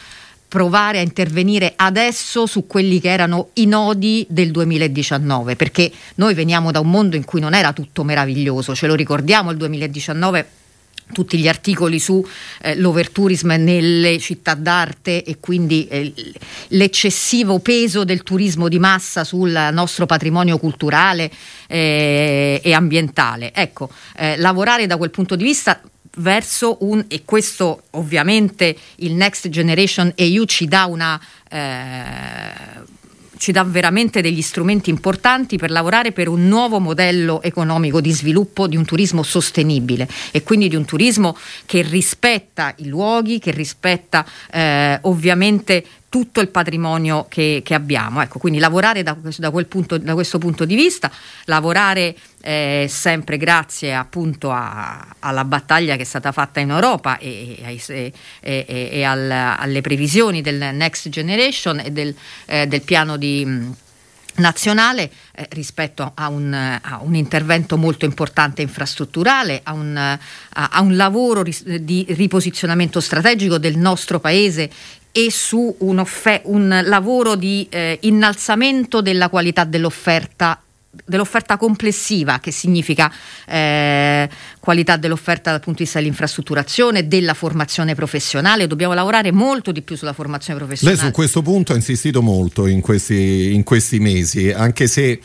provare a intervenire adesso su quelli che erano i nodi del 2019, perché noi veniamo da un mondo in cui non era tutto meraviglioso, ce lo ricordiamo il 2019 tutti gli articoli su eh, l'overtourism nelle città d'arte e quindi eh, l'eccessivo peso del turismo di massa sul nostro patrimonio culturale eh, e ambientale. Ecco, eh, lavorare da quel punto di vista verso un, e questo ovviamente il Next Generation EU ci dà una eh, ci dà veramente degli strumenti importanti per lavorare per un nuovo modello economico di sviluppo di un turismo sostenibile e quindi di un turismo che rispetta i luoghi, che rispetta eh, ovviamente tutto il patrimonio che, che abbiamo. Ecco, quindi lavorare da, da, punto, da, questo punto di vista, lavorare eh, sempre grazie appunto a, alla battaglia che è stata fatta in Europa e, e, e, e al, alle previsioni del Next Generation e del, eh, del piano di mh, nazionale eh, rispetto a un, a un, intervento molto importante infrastrutturale, a un, a, a un lavoro ris- di riposizionamento strategico del nostro paese e su un, un lavoro di eh, innalzamento della qualità dell'offerta dell'offerta complessiva, che significa eh, qualità dell'offerta dal punto di vista dell'infrastrutturazione, della formazione professionale. Dobbiamo lavorare molto di più sulla formazione professionale. Lei su questo punto ha insistito molto in questi, in questi mesi, anche se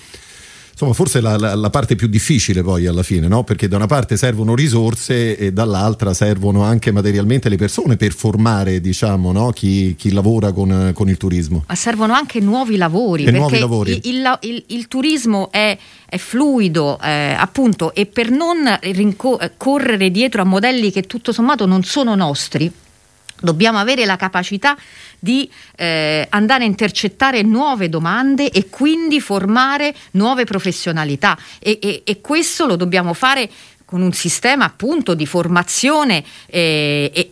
insomma forse la, la, la, parte più difficile poi alla fine, no? perché da una parte servono risorse e dall'altra servono anche materialmente le persone per formare diciamo, no? chi, chi, lavora con, con, il turismo. Ma servono anche nuovi lavori, e perché nuovi lavori. Il, il, il, turismo è, è fluido eh, appunto e per non correre dietro a modelli che tutto sommato non sono nostri, Dobbiamo avere la capacità di eh, andare a intercettare nuove domande e quindi formare nuove professionalità. E, e, e questo lo dobbiamo fare con un sistema appunto di formazione eh, e,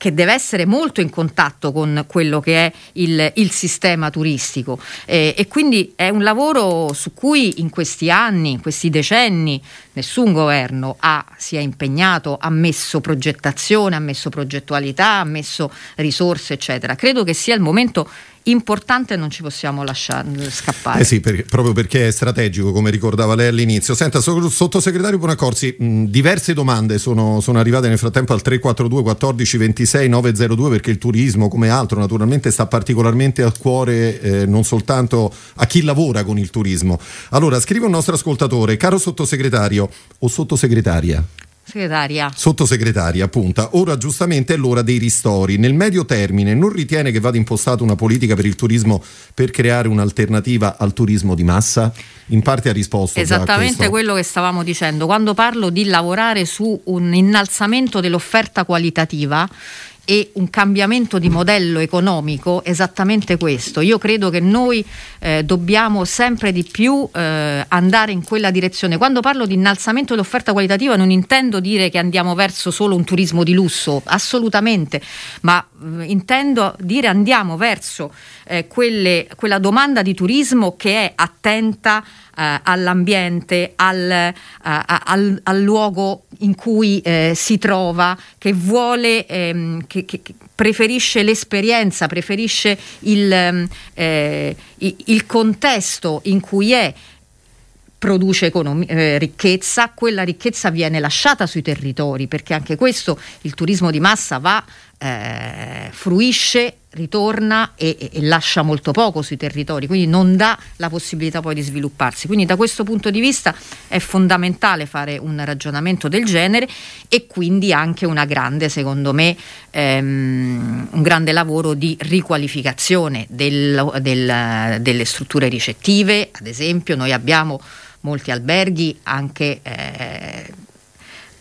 che deve essere molto in contatto con quello che è il, il sistema turistico eh, e quindi è un lavoro su cui in questi anni, in questi decenni nessun governo ha, si è impegnato, ha messo progettazione, ha messo progettualità, ha messo risorse eccetera. Credo che sia il momento importante non ci possiamo lasciare scappare. Eh sì, per, proprio perché è strategico, come ricordava lei all'inizio. Senta, sottosegretario Bonaccorsi, mh, diverse domande sono, sono, arrivate nel frattempo al 342 14 26 902 perché il turismo, come altro, naturalmente sta particolarmente a cuore eh, non soltanto a chi lavora con il turismo. Allora, scrive un nostro ascoltatore, caro sottosegretario o sottosegretaria. Segretaria. Sottosegretaria, appunto. Ora giustamente è l'ora dei ristori. Nel medio termine non ritiene che vada impostata una politica per il turismo per creare un'alternativa al turismo di massa? In parte ha risposto. Esattamente quello che stavamo dicendo. Quando parlo di lavorare su un innalzamento dell'offerta qualitativa, e un cambiamento di modello economico esattamente questo. Io credo che noi eh, dobbiamo sempre di più eh, andare in quella direzione. Quando parlo di innalzamento dell'offerta qualitativa non intendo dire che andiamo verso solo un turismo di lusso, assolutamente, ma eh, intendo dire andiamo verso eh, quelle, quella domanda di turismo che è attenta eh, all'ambiente, al, eh, al, al, luogo in cui eh, si trova, che vuole, ehm, che, che, preferisce l'esperienza, preferisce il, ehm, eh, il contesto in cui è produce economia, eh, ricchezza, quella ricchezza viene lasciata sui territori, perché anche questo il turismo di massa va, eh, fruisce ritorna e, e, e, lascia molto poco sui territori, quindi non dà la possibilità poi di svilupparsi. Quindi da questo punto di vista è fondamentale fare un ragionamento del genere e quindi anche una grande, secondo me, ehm, un grande lavoro di riqualificazione del, del, delle strutture ricettive. Ad esempio, noi abbiamo molti alberghi anche eh,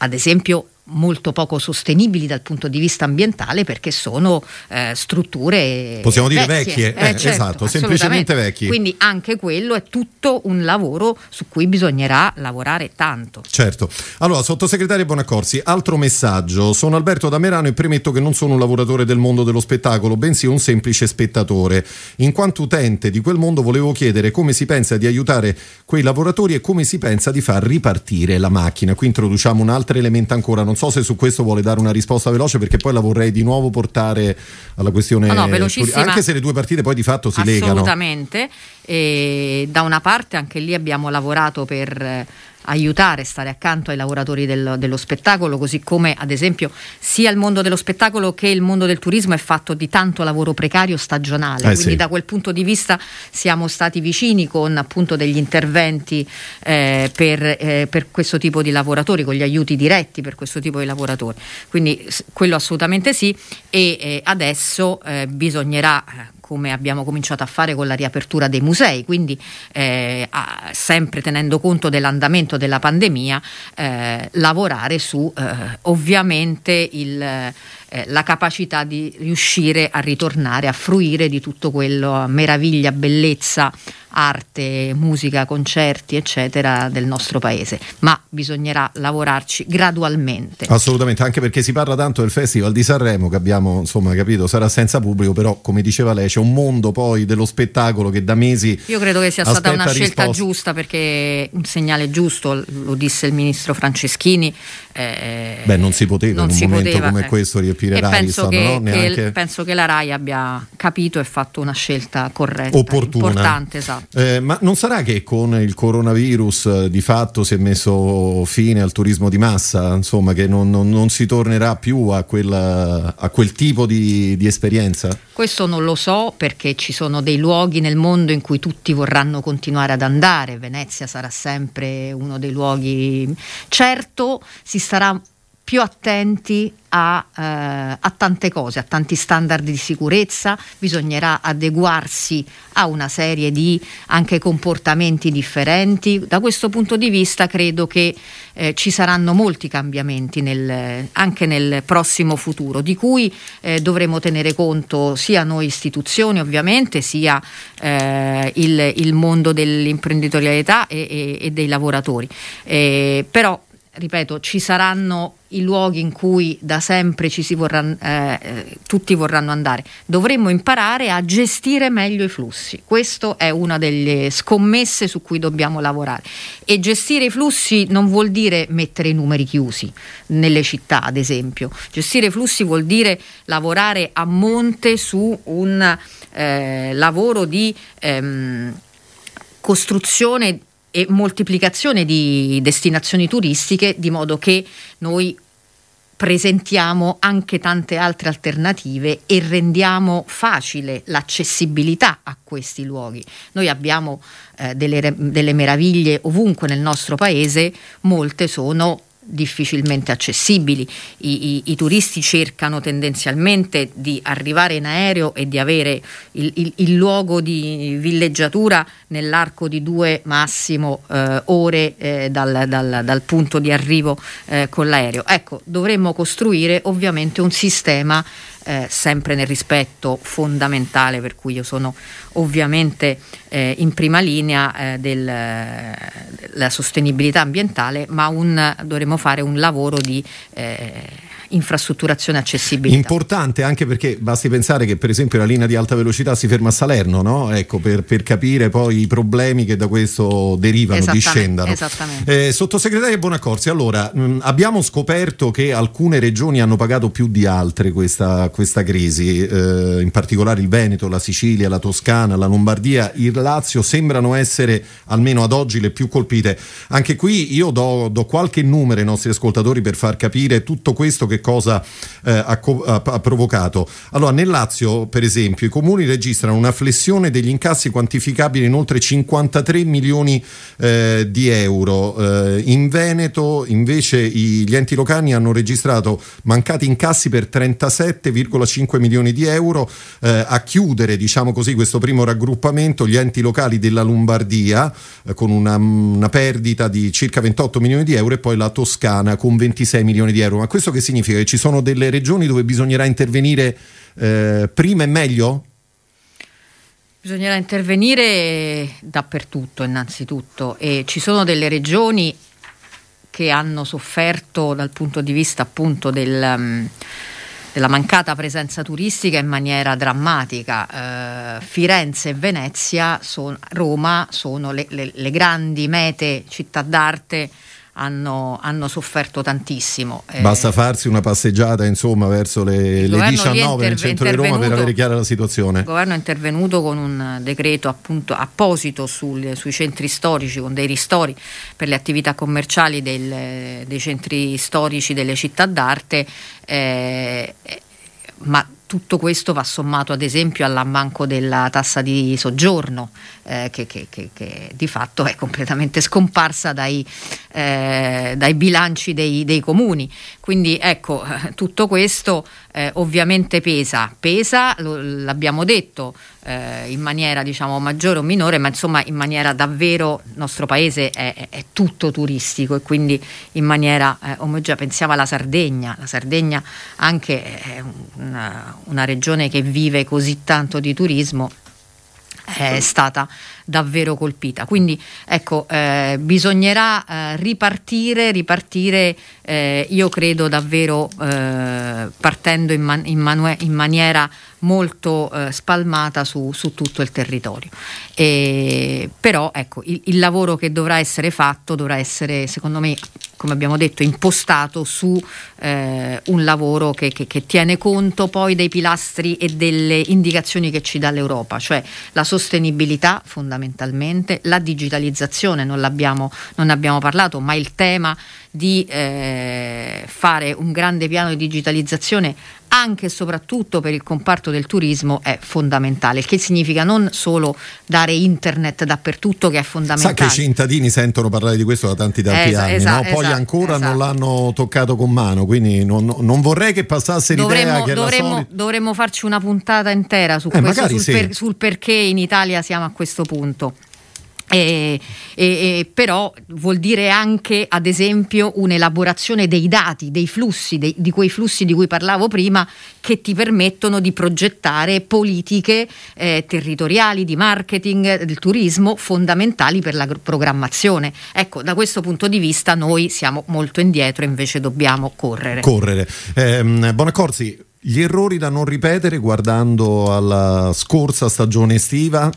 ad esempio molto poco sostenibili dal punto di vista ambientale perché sono eh, strutture possiamo dire vecchie, vecchie. Eh, eh, certo, esatto, semplicemente vecchie. Quindi anche quello è tutto un lavoro su cui bisognerà lavorare tanto. Certo. Allora, sottosegretario Bonaccorsi, altro messaggio. Sono Alberto da Merano e premetto che non sono un lavoratore del mondo dello spettacolo, bensì un semplice spettatore. In quanto utente di quel mondo volevo chiedere come si pensa di aiutare quei lavoratori e come si pensa di far ripartire la macchina. Qui introduciamo un altro elemento ancora non so se su questo vuole dare una risposta veloce perché poi la vorrei di nuovo portare alla questione no, no, anche se le due partite poi di fatto si Assolutamente. legano. Assolutamente. da una parte anche lì abbiamo lavorato per aiutare, stare accanto ai lavoratori del, dello spettacolo, così come ad esempio sia il mondo dello spettacolo che il mondo del turismo è fatto di tanto lavoro precario stagionale, eh quindi sì. da quel punto di vista siamo stati vicini con appunto degli interventi eh, per, eh, per, questo tipo di lavoratori, con gli aiuti diretti per questo tipo di lavoratori, quindi quello assolutamente sì. E eh, adesso eh, bisognerà come abbiamo cominciato a fare con la riapertura dei musei, quindi eh, a, sempre tenendo conto dell'andamento della pandemia, eh, lavorare su eh, ovviamente il, eh, la capacità di riuscire a ritornare a fruire di tutto quello, meraviglia, bellezza arte, musica, concerti, eccetera, del nostro paese, ma bisognerà lavorarci gradualmente. Assolutamente, anche perché si parla tanto del Festival di Sanremo che abbiamo, insomma, capito, sarà senza pubblico, però come diceva lei c'è un mondo poi dello spettacolo che da mesi Io credo che sia stata una scelta risposta. giusta perché un segnale giusto, lo disse il ministro Franceschini. Eh, Beh, non si poteva non in un momento poteva, come eh. questo riempire e Rai, penso, che, no? Neanche... penso che la Rai abbia capito e fatto una scelta corretta, opportuna. importante, esatto. Eh, ma non sarà che con il coronavirus eh, di fatto si è messo fine al turismo di massa, insomma, che non, non, non si tornerà più a, quella, a quel tipo di, di, esperienza? Questo non lo so perché ci sono dei luoghi nel mondo in cui tutti vorranno continuare ad andare, Venezia sarà sempre uno dei luoghi. Certo, si starà più attenti a, eh, a, tante cose, a tanti standard di sicurezza, bisognerà adeguarsi a una serie di anche comportamenti differenti. Da questo punto di vista credo che eh, ci saranno molti cambiamenti nel, anche nel prossimo futuro, di cui eh, dovremo tenere conto sia noi istituzioni ovviamente, sia eh, il, il, mondo dell'imprenditorialità e, e, e dei lavoratori. Eh, però ripeto, ci saranno i luoghi in cui da sempre vorranno, eh, tutti vorranno andare. Dovremmo imparare a gestire meglio i flussi. Questa è una delle scommesse su cui dobbiamo lavorare. E gestire i flussi non vuol dire mettere i numeri chiusi nelle città, ad esempio. Gestire i flussi vuol dire lavorare a monte su un eh, lavoro di ehm, costruzione e moltiplicazione di destinazioni turistiche di modo che noi presentiamo anche tante altre alternative e rendiamo facile l'accessibilità a questi luoghi. Noi abbiamo eh, delle, delle meraviglie ovunque nel nostro paese, molte sono difficilmente accessibili. I, i, I, turisti cercano tendenzialmente di arrivare in aereo e di avere il, il, il luogo di villeggiatura nell'arco di due massimo eh, ore eh, dal, dal, dal, punto di arrivo eh, con l'aereo. Ecco, dovremmo costruire ovviamente un sistema eh, sempre nel rispetto fondamentale per cui io sono ovviamente eh, in prima linea eh, della sostenibilità ambientale, ma un, dovremo fare un lavoro di eh, infrastrutturazione accessibile. Importante anche perché basti pensare che per esempio la linea di alta velocità si ferma a Salerno, no? ecco, per, per, capire poi i problemi che da questo derivano, discendano. Esattamente. Eh, sottosegretaria Bonaccorsi, allora mh, mm, abbiamo scoperto che alcune regioni hanno pagato più di altre questa, questa crisi, eh, in particolare il Veneto, la Sicilia, la Toscana, la Lombardia, il Lazio sembrano essere almeno ad oggi le più colpite. Anche qui io do, do qualche numero ai nostri ascoltatori per far capire tutto questo che cosa eh, ha, ha, ha, provocato. Allora, nel Lazio, per esempio, i comuni registrano una flessione degli incassi quantificabili in oltre 53 milioni eh, di euro. Eh, in Veneto, invece, i, gli enti locali hanno registrato mancati incassi per 37,5 milioni di euro. Eh, a chiudere, diciamo così, questo primo raggruppamento, gli enti locali della Lombardia eh, con una, una perdita di circa 28 milioni di euro e poi la Toscana con 26 milioni di euro. Ma questo che significa? Significa che ci sono delle regioni dove bisognerà intervenire eh, prima e meglio? Bisognerà intervenire dappertutto innanzitutto e ci sono delle regioni che hanno sofferto dal punto di vista appunto del, um, della mancata presenza turistica in maniera drammatica. Uh, Firenze e Venezia, son, Roma sono le, le, le grandi mete città d'arte hanno, hanno sofferto tantissimo. Eh, Basta farsi una passeggiata insomma verso le, le 19 nel centro di Roma per avere chiara la situazione. Il governo è intervenuto con un decreto appunto apposito sul, sui centri storici con dei ristori per le attività commerciali del, dei centri storici delle città d'arte, eh, ma tutto questo va sommato ad esempio all'ammanco della tassa di soggiorno eh, che, che, che, che, di fatto è completamente scomparsa dai, eh, dai bilanci dei, dei, comuni. Quindi ecco, tutto questo eh, ovviamente pesa, pesa, lo, l'abbiamo detto, eh, in maniera diciamo maggiore o minore, ma insomma in maniera davvero il nostro paese è, è, tutto turistico e quindi in maniera eh, omogenea. Pensiamo alla Sardegna, la Sardegna anche è una, una regione che vive così tanto di turismo è stata davvero colpita. Quindi ecco, eh, bisognerà eh, ripartire, ripartire eh, io credo davvero eh, partendo in, man- in, manu- in, maniera molto eh, spalmata su, su, tutto il territorio. E, però ecco, il, il lavoro che dovrà essere fatto dovrà essere, secondo me, come abbiamo detto, impostato su eh, un lavoro che, che, che, tiene conto poi dei pilastri e delle indicazioni che ci dà l'Europa, cioè la sostenibilità fondamentalmente, la digitalizzazione, non, non abbiamo parlato, ma il tema di eh, fare un grande piano di digitalizzazione anche e soprattutto per il comparto del turismo è fondamentale, il che significa non solo dare internet dappertutto che è fondamentale. Sa che i cittadini sentono parlare di questo da tanti tanti esatto, anni, esatto, no? poi esatto, ancora non l'hanno toccato con mano, quindi non, non vorrei che passasse dovremmo, l'idea che dovremmo, solita... dovremmo farci una puntata intera su eh, questo, sul, sì. per, sul perché in Italia siamo a questo punto. E, e, e, però vuol dire anche, ad esempio, un'elaborazione dei dati, dei flussi, dei, di quei flussi di cui parlavo prima, che ti permettono di progettare politiche eh, territoriali, di marketing, del turismo fondamentali per la programmazione. Ecco, da questo punto di vista noi siamo molto indietro, invece dobbiamo correre. Correre. Eh, Bonaccorsi, gli errori da non ripetere guardando alla scorsa stagione estiva?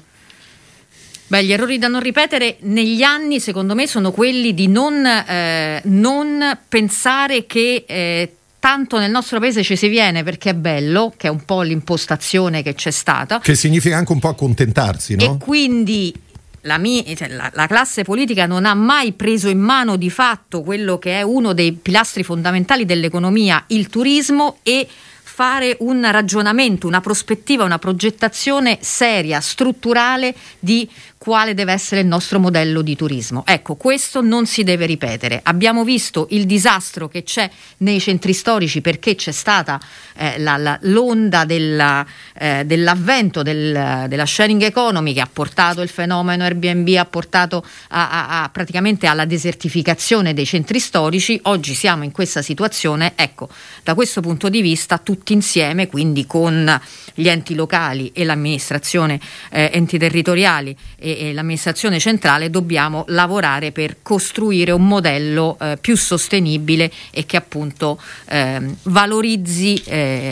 Beh, gli errori da non ripetere negli anni, secondo me, sono quelli di non, eh, non pensare che eh, tanto nel nostro paese ci si viene perché è bello, che è un po' l'impostazione che c'è stata. Che significa anche un po' accontentarsi, no? E quindi la, mia, cioè la, la, classe politica non ha mai preso in mano di fatto quello che è uno dei pilastri fondamentali dell'economia, il turismo e fare un ragionamento, una prospettiva, una progettazione seria, strutturale di quale deve essere il nostro modello di turismo. Ecco, questo non si deve ripetere. Abbiamo visto il disastro che c'è nei centri storici perché c'è stata eh, la, la, l'onda della, eh, dell'avvento del, della sharing economy che ha portato il fenomeno Airbnb, ha portato a, a, a, praticamente alla desertificazione dei centri storici. Oggi siamo in questa situazione. Ecco, da questo punto di vista tutti insieme, quindi con gli enti locali e l'amministrazione, eh, enti territoriali e, e, l'amministrazione centrale, dobbiamo lavorare per costruire un modello eh, più sostenibile e che appunto eh, valorizzi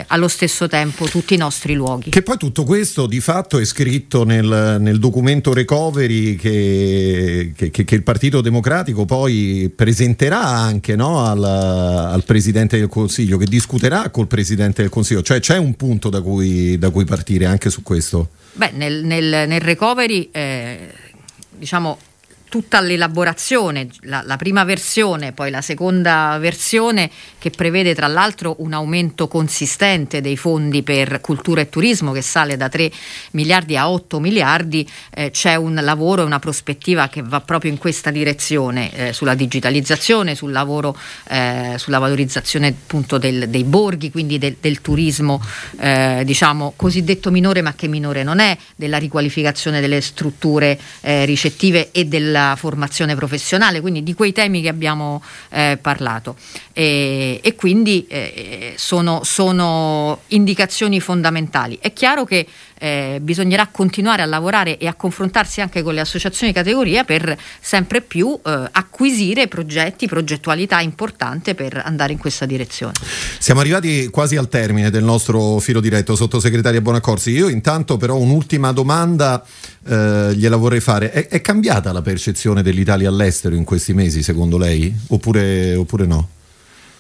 allo stesso tempo tutti i nostri luoghi. Che poi tutto questo di fatto è scritto nel, nel documento recovery che, che, che, il Partito Democratico poi presenterà anche no, al, al Presidente del Consiglio, che discuterà col Presidente del Consiglio, cioè c'è un punto da cui da cui partire anche su questo? Beh, nel, nel, nel recovery, eh, diciamo, tutta l'elaborazione, la, la, prima versione, poi la seconda versione che prevede tra l'altro un aumento consistente dei fondi per cultura e turismo che sale da 3 miliardi a 8 miliardi, eh, c'è un lavoro e una prospettiva che va proprio in questa direzione eh, sulla digitalizzazione, sul lavoro, eh, sulla valorizzazione appunto del, dei borghi, quindi del, del turismo eh, diciamo cosiddetto minore ma che minore non è, della riqualificazione delle strutture eh, ricettive e della della formazione professionale, quindi di quei temi che abbiamo eh, parlato. E, e quindi eh, sono, sono, indicazioni fondamentali. È chiaro che eh, bisognerà continuare a lavorare e a confrontarsi anche con le associazioni di categoria per sempre più eh, acquisire progetti, progettualità importante per andare in questa direzione. Siamo arrivati quasi al termine del nostro filo diretto, sottosegretaria Bonaccorsi. Io intanto però un'ultima domanda eh, gliela vorrei fare. È, è, cambiata la percezione dell'Italia all'estero in questi mesi, secondo lei? Oppure, oppure no?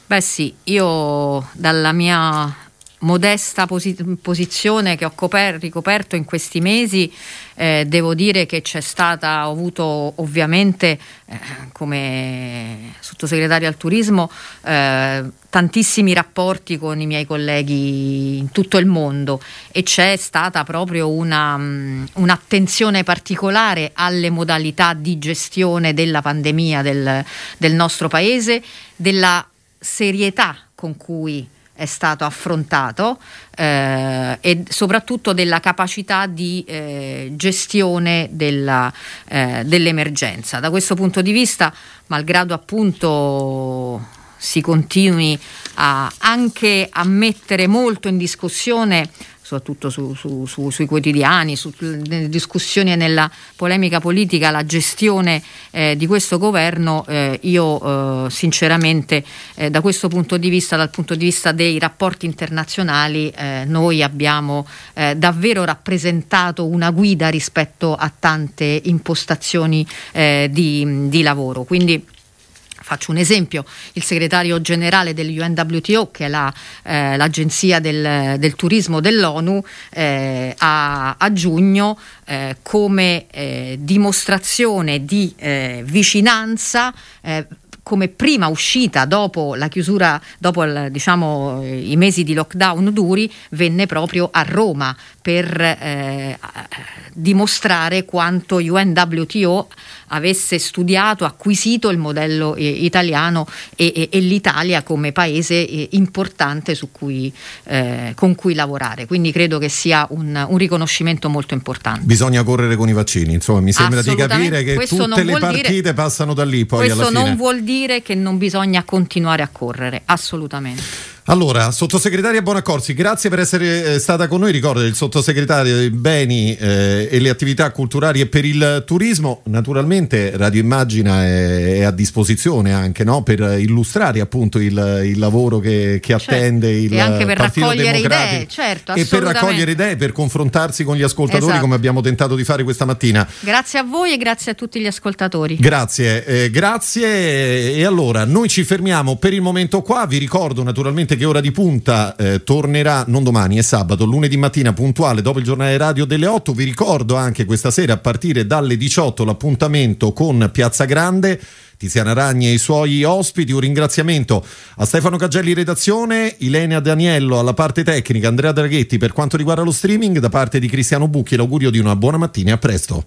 Beh sì, io dalla mia modesta posi- posizione che ho coper- ricoperto in questi mesi, eh, devo dire che c'è stata, ho avuto ovviamente eh, come sottosegretario al turismo eh, tantissimi rapporti con i miei colleghi in tutto il mondo e c'è stata proprio una, um, un'attenzione particolare alle modalità di gestione della pandemia del, del nostro paese, della serietà con cui è stato affrontato eh, e soprattutto della capacità di eh, gestione della, eh, dell'emergenza. Da questo punto di vista, malgrado appunto si continui a, anche a mettere molto in discussione soprattutto su, su, su, sui quotidiani, nelle discussioni e nella polemica politica, la gestione eh, di questo governo, eh, io eh, sinceramente eh, da questo punto di vista, dal punto di vista dei rapporti internazionali, eh, noi abbiamo eh, davvero rappresentato una guida rispetto a tante impostazioni di, di lavoro. Quindi, Faccio un esempio, il segretario generale dell'UNWTO, che è la, eh, l'agenzia del, del, turismo dell'ONU, eh, a, a, giugno eh, come eh, dimostrazione di eh, vicinanza eh, come prima uscita dopo la chiusura, dopo diciamo, i mesi di lockdown duri, venne proprio a Roma per eh, dimostrare quanto UNWTO avesse studiato, acquisito il modello eh, italiano e, e, e, l'Italia come paese eh, importante cui, eh, con cui lavorare. Quindi credo che sia un, un, riconoscimento molto importante. Bisogna correre con i vaccini, insomma mi sembra di capire che tutte le partite dire, passano da lì poi Questo non vuol dire che non bisogna continuare a correre, assolutamente. Allora, sottosegretaria Bonaccorsi, grazie per essere eh, stata con noi. Ricordo il sottosegretario dei beni eh, e le attività culturali e per il turismo. Naturalmente Radio Immagina è, è a disposizione anche no? per illustrare appunto il, il lavoro che, che certo, attende il e anche per Partito raccogliere idee, certo, e per raccogliere idee, per confrontarsi con gli ascoltatori esatto. come abbiamo tentato di fare questa mattina. Grazie a voi e grazie a tutti gli ascoltatori. Grazie, eh, grazie. E allora noi ci fermiamo per il momento qua. Vi ricordo naturalmente che ora di punta eh, tornerà non domani, è sabato, lunedì mattina puntuale dopo il giornale radio delle 8. Vi ricordo anche questa sera a partire dalle 18 l'appuntamento con Piazza Grande. Tiziana Ragni e i suoi ospiti. Un ringraziamento a Stefano Cagelli redazione, Ilenia Daniello alla parte tecnica, Andrea Draghetti per quanto riguarda lo streaming, da parte di Cristiano Bucchi l'augurio di una buona mattina e a presto.